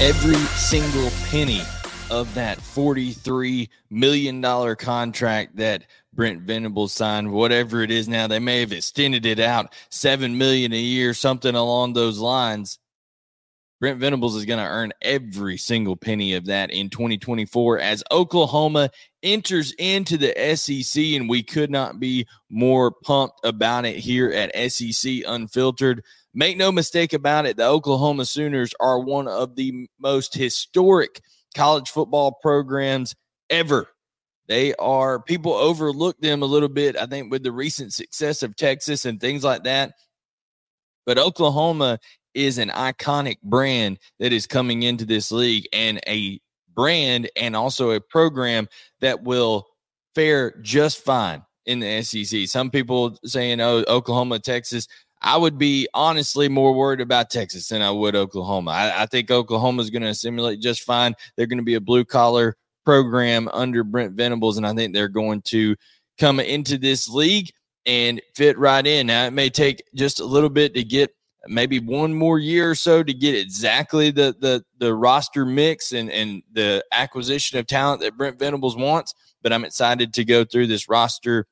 Every single penny of that $43 million contract that Brent Venables signed, whatever it is now, they may have extended it out seven million a year, something along those lines. Brent Venables is going to earn every single penny of that in 2024 as Oklahoma enters into the SEC, and we could not be more pumped about it here at SEC Unfiltered. Make no mistake about it, the Oklahoma Sooners are one of the most historic college football programs ever. They are, people overlook them a little bit, I think, with the recent success of Texas and things like that. But Oklahoma is an iconic brand that is coming into this league and a brand and also a program that will fare just fine in the SEC. Some people saying, oh, Oklahoma, Texas. I would be honestly more worried about Texas than I would Oklahoma. I, I think Oklahoma is going to assimilate just fine. They're going to be a blue collar program under Brent Venables, and I think they're going to come into this league and fit right in. Now, it may take just a little bit to get maybe one more year or so to get exactly the the the roster mix and and the acquisition of talent that Brent Venables wants. But I'm excited to go through this roster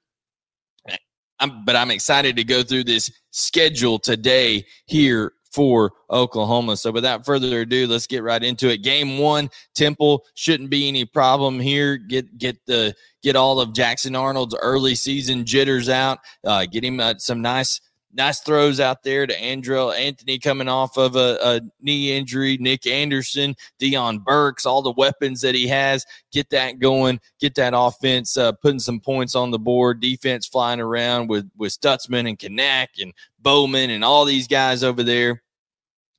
I'm, but I'm excited to go through this schedule today here for Oklahoma. So without further ado, let's get right into it. Game one, Temple shouldn't be any problem here. Get get the get all of Jackson Arnold's early season jitters out. Uh, get him uh, some nice nice throws out there to Andrel Anthony coming off of a, a, knee injury, Nic Anderson, Deion Burks, all the weapons that he has. Get that going, get that offense uh, putting some points on the board, defense flying around with with Stutsman and Kanak and Bowman and all these guys over there.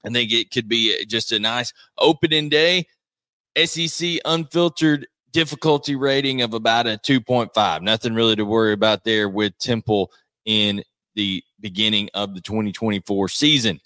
I think it could be just a nice opening day. SEC unfiltered difficulty rating of about a 2.5. Nothing really to worry about there with Temple in the beginning of the 2024 season.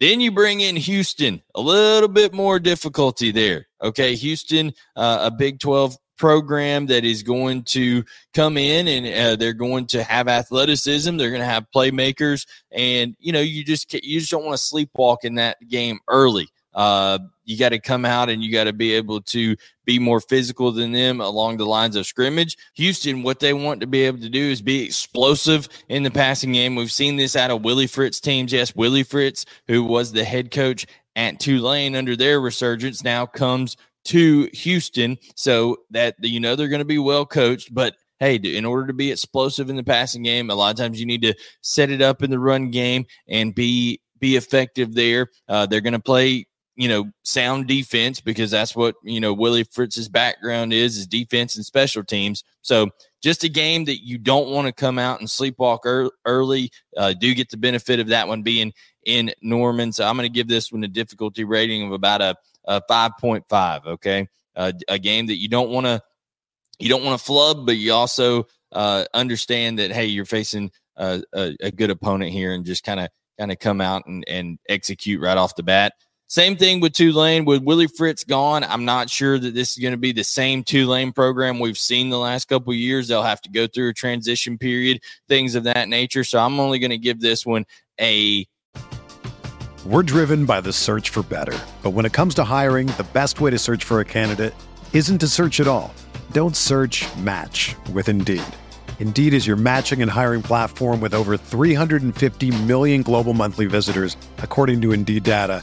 Then you bring in Houston, a little bit more difficulty there. Okay, Houston, uh, a Big 12 program that is going to come in and uh, they're going to have athleticism. They're going to have playmakers, and you know you just you just don't want to sleepwalk in that game early. Uh, you got to come out and you got to be able to be more physical than them along the lines of scrimmage. Houston, what they want to be able to do is be explosive in the passing game. We've seen this out of Willie Fritz teams. Yes, Willie Fritz, who was the head coach at Tulane under their resurgence, now comes to Houston. So that you know they're going to be well coached, but hey, in order to be explosive in the passing game, a lot of times you need to set it up in the run game and be be effective there. Uh, they're going to play you know, sound defense because that's what, you know, Willie Fritz's background is, is defense and special teams. So just a game that you don't want to come out and sleepwalk early. Uh, do get the benefit of that one being in Norman. So I'm going to give this one a difficulty rating of about a, a 5.5. Okay. Uh, a game that you don't want to, you don't want to flub, but you also uh, understand that, hey, you're facing a, a, a good opponent here and just kind of, kind of come out and, and execute right off the bat. Same thing with Tulane. With Willie Fritz gone, I'm not sure that this is going to be the same Tulane program we've seen the last couple years. They'll have to go through a transition period, things of that nature. So I'm only going to give this one a. We're driven by the search for better. But when it comes to hiring, the best way to search for a candidate isn't to search at all. Don't search match with Indeed. Indeed is your matching and hiring platform with over 350 million global monthly visitors, according to Indeed data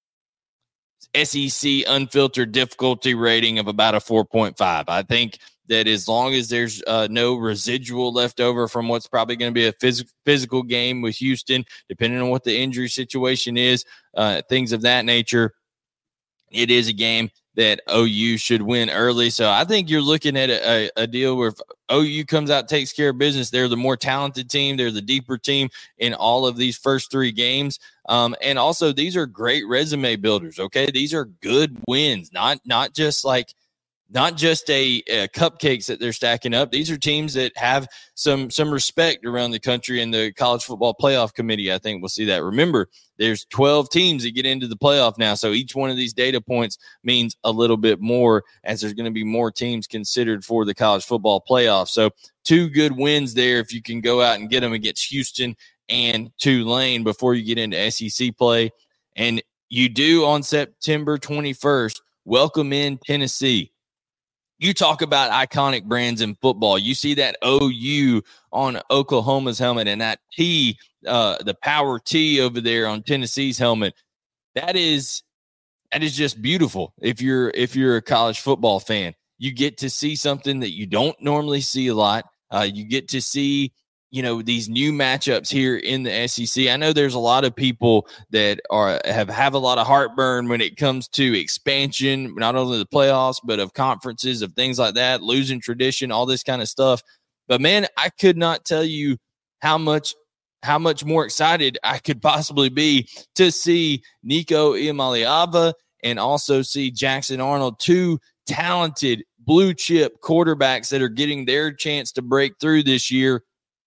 SEC unfiltered difficulty rating of about a 4.5. I think that as long as there's uh, no residual left over from what's probably going to be a phys- physical game with Houston, depending on what the injury situation is, uh, things of that nature, it is a game that OU should win early. So I think you're looking at a, a, a, deal where if OU comes out, takes care of business, they're the more talented team, they're the deeper team in all of these first three games. Um, and also these are great resume builders. Okay. These are good wins, not not just like not just a, a, cupcakes that they're stacking up. These are teams that have some some respect around the country and the college football playoff committee. I think we'll see that. Remember, there's 12 teams that get into the playoff now, so each one of these data points means a little bit more as there's going to be more teams considered for the college football playoff. So two good wins there if you can go out and get them against Houston and Tulane before you get into SEC play. And you do on September 21st welcome in Tennessee. You talk about iconic brands in football. You see that OU on Oklahoma's helmet and that T, uh, the power T over there on Tennessee's helmet. That is that is just beautiful. If you're if you're a college football fan, you get to see something that you don't normally see a lot. Uh, you get to see you know these new matchups here in the SEC. I know there's a lot of people that are have have a lot of heartburn when it comes to expansion, not only the playoffs but of conferences, of things like that, losing tradition, all this kind of stuff. But man, I could not tell you how much how much more excited I could possibly be to see Nico Iamaleava and also see Jackson Arnold, two talented blue chip quarterbacks that are getting their chance to break through this year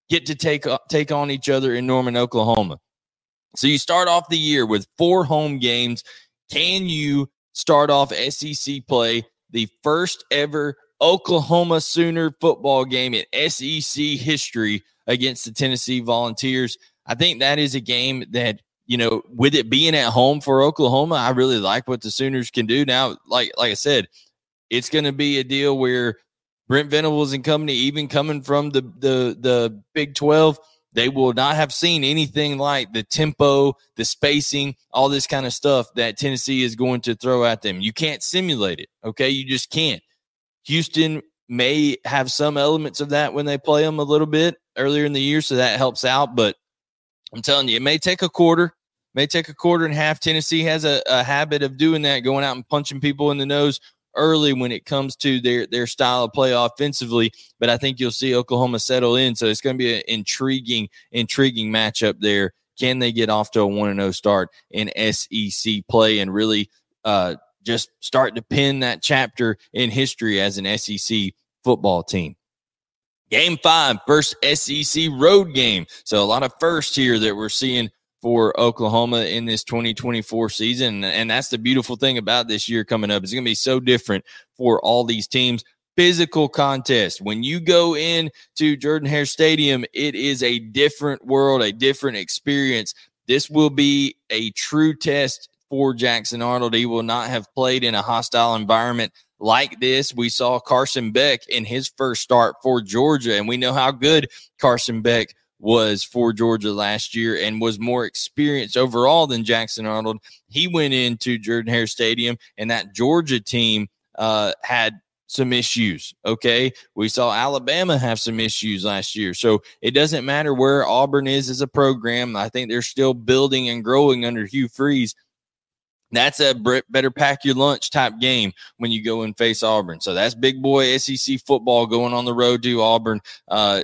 get to take uh, take on each other in Norman, Oklahoma. So you start off the year with four home games. Can you start off SEC play the first ever Oklahoma Sooner football game in SEC history against the Tennessee Volunteers? I think that is a game that you know, with it being at home for Oklahoma, I really like what the Sooners can do now. Like like I said, it's going to be a deal where Brent Venables and company, even coming from the the the Big Twelve, they will not have seen anything like the tempo, the spacing, all this kind of stuff that Tennessee is going to throw at them. You can't simulate it. Okay, you just can't. Houston may have some elements of that when they play them a little bit earlier in the year, so that helps out. But I'm telling you, it may take a quarter, may take a quarter and a half. Tennessee has a, a habit of doing that, going out and punching people in the nose early when it comes to their their style of play offensively. But I think you'll see Oklahoma settle in, so it's going to be an intriguing intriguing matchup there. Can they get off to a one and zero oh start in SEC play and really uh, just start to pin that chapter in history as an SEC football team? Game five, first SEC road game. So a lot of first here that we're seeing for Oklahoma in this 2024 season. And that's the beautiful thing about this year coming up. It's going to be so different for all these teams. Physical contest. When you go in to Jordan Hare Stadium, it is a different world, a different experience. This will be a true test for Jackson Arnold. He will not have played in a hostile environment like this. We saw Carson Beck in his first start for Georgia, and we know how good Carson Beck was for Georgia last year and was more experienced overall than Jackson Arnold. He went into Jordan Hare Stadium, and that Georgia team uh, had some issues. Okay. We saw Alabama have some issues last year. So it doesn't matter where Auburn is as a program. I think they're still building and growing under Hugh Freeze. That's a better pack your lunch type game when you go and face Auburn. So that's big boy SEC football going on the road to Auburn. Uh,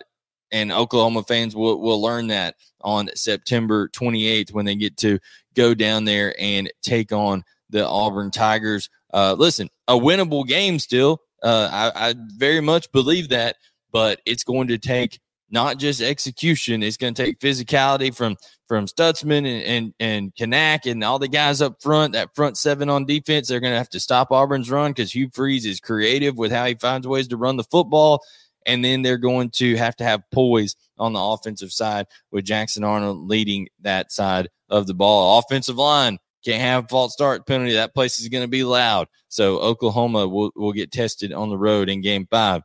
and Oklahoma fans will, will learn that on September 28th when they get to go down there and take on the Auburn Tigers. Uh, listen, a winnable game still. Uh, I, I very much believe that, but it's going to take not just execution. It's going to take physicality from from Stutsman and and and Kanak and all the guys up front. That front seven on defense, they're going to have to stop Auburn's run because Hugh Freeze is creative with how he finds ways to run the football. And then they're going to have to have poise on the offensive side with Jackson Arnold leading that side of the ball. Offensive line can't have false start penalty. That place is going to be loud. So Oklahoma will, will get tested on the road in game five.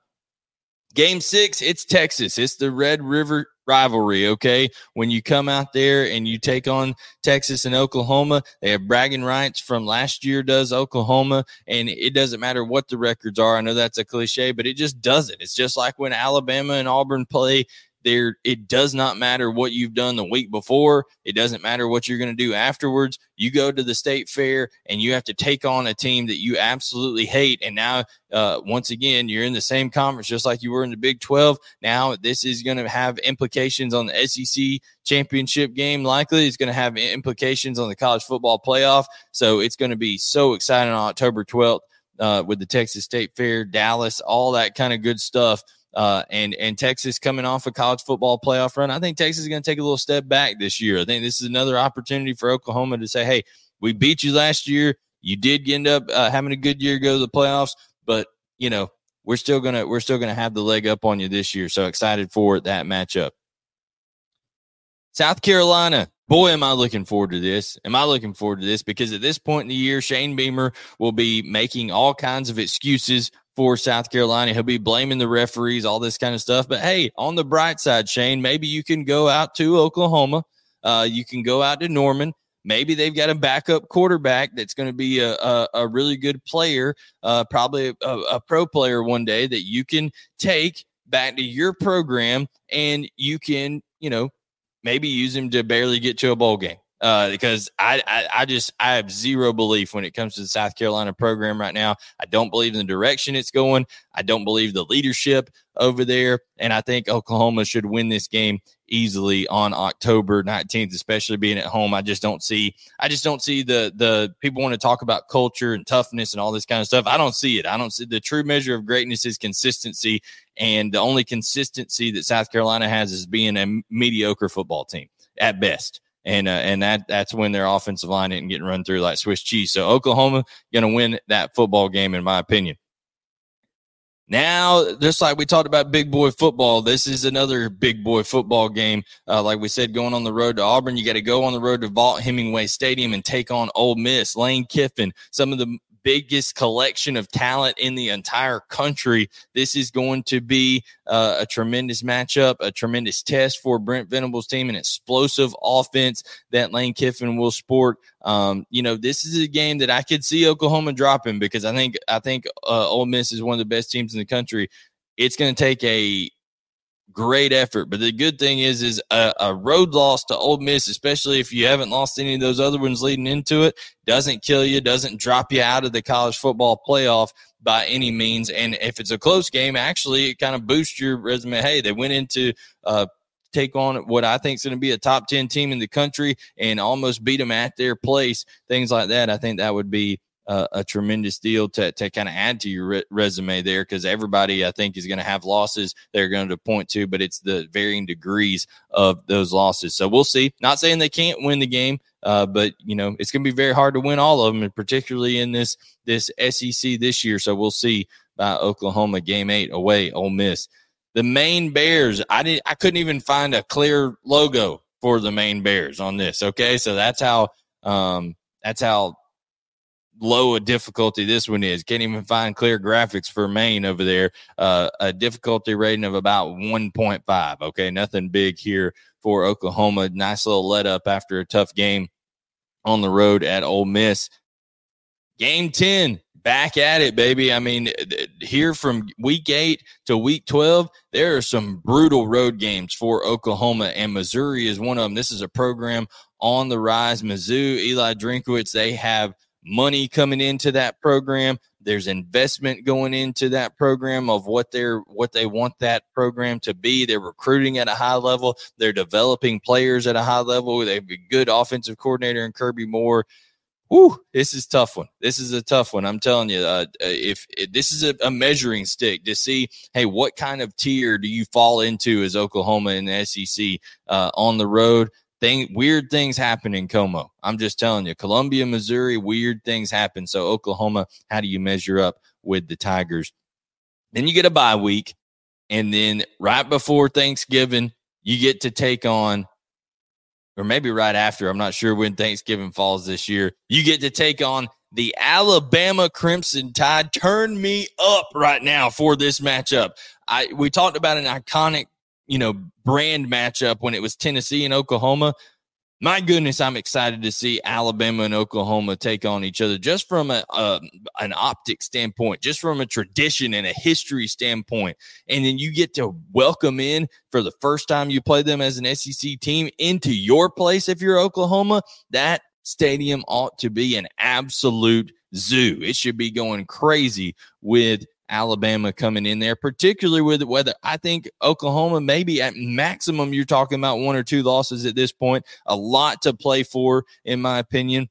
Game six, it's Texas. It's the Red River rivalry. Okay. When you come out there and you take on Texas and Oklahoma, they have bragging rights from last year, does Oklahoma. And it doesn't matter what the records are. I know that's a cliche, but it just doesn't. It's just like when Alabama and Auburn play there it does not matter what you've done the week before. It doesn't matter what you're going to do afterwards. You go to the state fair and you have to take on a team that you absolutely hate. And now uh, once again you're in the same conference just like you were in the big 12 now this is going to have implications on the sec championship game. Likely it's going to have implications on the college football playoff. So it's going to be so exciting on october 12th uh, with the texas state fair dallas all that kind of good stuff uh, and and Texas coming off a college football playoff run. I think Texas is going to take a little step back this year. I think this is another opportunity for Oklahoma to say, "Hey, we beat you last year. You did end up uh, having a good year, go to the playoffs, but you know we're still gonna we're still gonna have the leg up on you this year. So excited for that matchup. South Carolina boy, am I looking forward to this. Am I looking forward to this? Because at this point in the year, Shane Beamer will be making all kinds of excuses for South Carolina. He'll be blaming the referees, all this kind of stuff. But hey, on the bright side, Shane, maybe you can go out to Oklahoma. Uh, you can go out to Norman. Maybe they've got a backup quarterback that's going to be a, a, a, really good player, uh, probably a, a pro player one day that you can take back to your program and you can, you know, maybe use him to barely get to a bowl game uh, because I, I, I just I have zero belief when it comes to the South Carolina program right now. I don't believe in the direction it's going. I don't believe the leadership over there, and I think Oklahoma should win this game easily on October 19th, especially being at home. I just don't see I just don't see the the people want to talk about culture and toughness and all this kind of stuff. I don't see it. I don't see the true measure of greatness is consistency, and the only consistency that South Carolina has is being a mediocre football team at best and uh, and that that's when their offensive line isn't getting run through like Swiss cheese. So Oklahoma going to win that football game, in my opinion. Now, just like we talked about big boy football, this is another big boy football game. Uh, like we said, going on the road to Auburn, you got to go on the road to Vaught-Hemingway Stadium and take on Ole Miss. Lane Kiffin, some of the biggest collection of talent in the entire country. This is going to be uh, a tremendous matchup, a tremendous test for Brent Venables' team, an explosive offense that Lane Kiffin will sport. Um, you know, this is a game that I could see Oklahoma dropping because I think I think uh, Ole Miss is one of the best teams in the country. It's going to take a great effort. But the good thing is, is a, a, road loss to Ole Miss, especially if you haven't lost any of those other ones leading into it, doesn't kill you, doesn't drop you out of the college football playoff by any means. And if it's a close game, actually, it kind of boosts your resume. Hey, they went into uh, take on what I think is going to be a top 10 team in the country and almost beat them at their place, things like that. I think that would be uh, a tremendous deal to, to kind of add to your re- resume there because everybody I think is going to have losses they're going to point to, but it's the varying degrees of those losses. So we'll see. Not saying they can't win the game, uh, but you know it's going to be very hard to win all of them, and particularly in this this SEC this year. So we'll see by Oklahoma game eight away, Ole Miss. The Maine Bears. I didn't. I couldn't even find a clear logo for the Maine Bears on this. Okay, so that's how. Um, that's how low a difficulty this one is. Can't even find clear graphics for Maine over there. Uh, a difficulty rating of about 1.5. Okay, nothing big here for Oklahoma. Nice little let up after a tough game on the road at Ole Miss. Game 10, back at it, baby. I mean, here from week eight to week 12, there are some brutal road games for Oklahoma, and Missouri is one of them. This is a program on the rise. Mizzou, Eli Drinkwitz, they have money coming into that program. There's investment going into that program of what they're what they want that program to be. They're recruiting at a high level. They're developing players at a high level. They have a good offensive coordinator in Kirby Moore. Whew, this is tough one. This is a tough one. I'm telling you, uh, if, if, this is a, a, measuring stick to see, hey, what kind of tier do you fall into as Oklahoma in the SEC uh, on the road? Thing weird things happen in Como. I'm just telling you, Columbia, Missouri, weird things happen. So Oklahoma, how do you measure up with the Tigers? Then you get a bye week, and then right before Thanksgiving, you get to take on, or maybe right after. I'm not sure when Thanksgiving falls this year. You get to take on the Alabama Crimson Tide. Turn me up right now for this matchup. I we talked about an iconic you know, brand matchup when it was Tennessee and Oklahoma. My goodness, I'm excited to see Alabama and Oklahoma take on each other just from a, a, an optic standpoint, just from a tradition and a history standpoint. And then you get to welcome in for the first time you play them as an SEC team into your place if you're Oklahoma. That stadium ought to be an absolute zoo. It should be going crazy with Alabama coming in there, particularly with whether I think Oklahoma maybe at maximum you're talking about one or two losses at this point. A lot to play for, in my opinion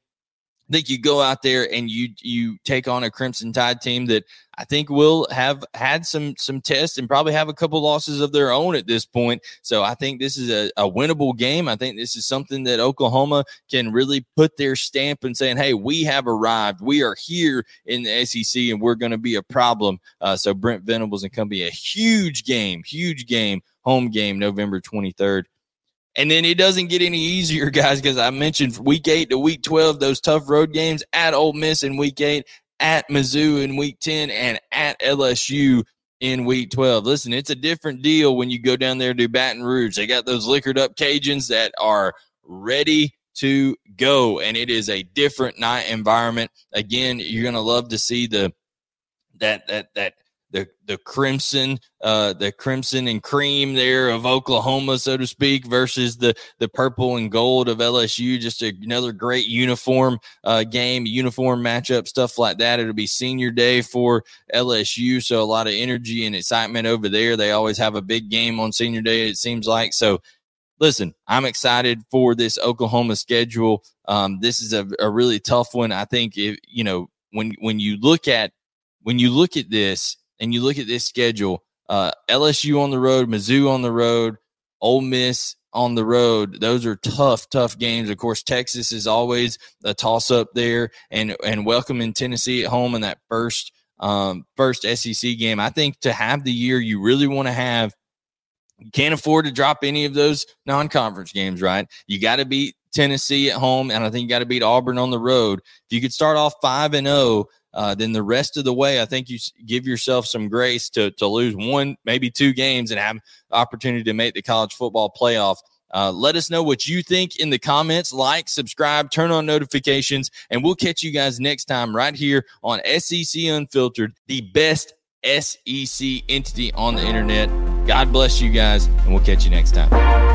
I think you go out there and you you take on a Crimson Tide team that I think will have had some some tests and probably have a couple losses of their own at this point. So I think this is a, a winnable game. I think this is something that Oklahoma can really put their stamp and saying, "Hey, we have arrived. We are here in the SEC, and we're going to be a problem." Uh, so Brent Venables and company, a huge game, huge game, home game, November twenty third And then it doesn't get any easier, guys, because I mentioned week eight to week 12, those tough road games at Ole Miss in week eight, at Mizzou in week 10, and at LSU in week 12. Listen, it's a different deal when you go down there to Baton Rouge. They got those liquored up Cajuns that are ready to go, and it is a different night environment. Again, you're going to love to see the that that that the the crimson uh the crimson and cream there of Oklahoma so to speak versus the the purple and gold of LSU just a, another great uniform uh game uniform matchup stuff like that. It'll be senior day for LSU so a lot of energy and excitement over there. They always have a big game on senior day it seems like. So listen I'm excited for this Oklahoma schedule. Um this is a, a really tough one. I think if you know when when you look at when you look at this and you look at this schedule, uh, LSU on the road, Mizzou on the road, Ole Miss on the road. Those are tough, tough games. Of course, Texas is always a toss up there, and and welcoming Tennessee at home in that first um, first SEC game. I think to have the year you really want to have, you can't afford to drop any of those non conference games. Right? You got to beat Tennessee at home, and I think you got to beat Auburn on the road. If you could start off five and zero, oh, uh, then the rest of the way, I think you give yourself some grace to to lose one, maybe two games, and have opportunity to make the college football playoff. Uh, let us know what you think in the comments. Like, subscribe, turn on notifications, and we'll catch you guys next time right here on SEC Unfiltered, the best SEC entity on the internet. God bless you guys, and we'll catch you next time.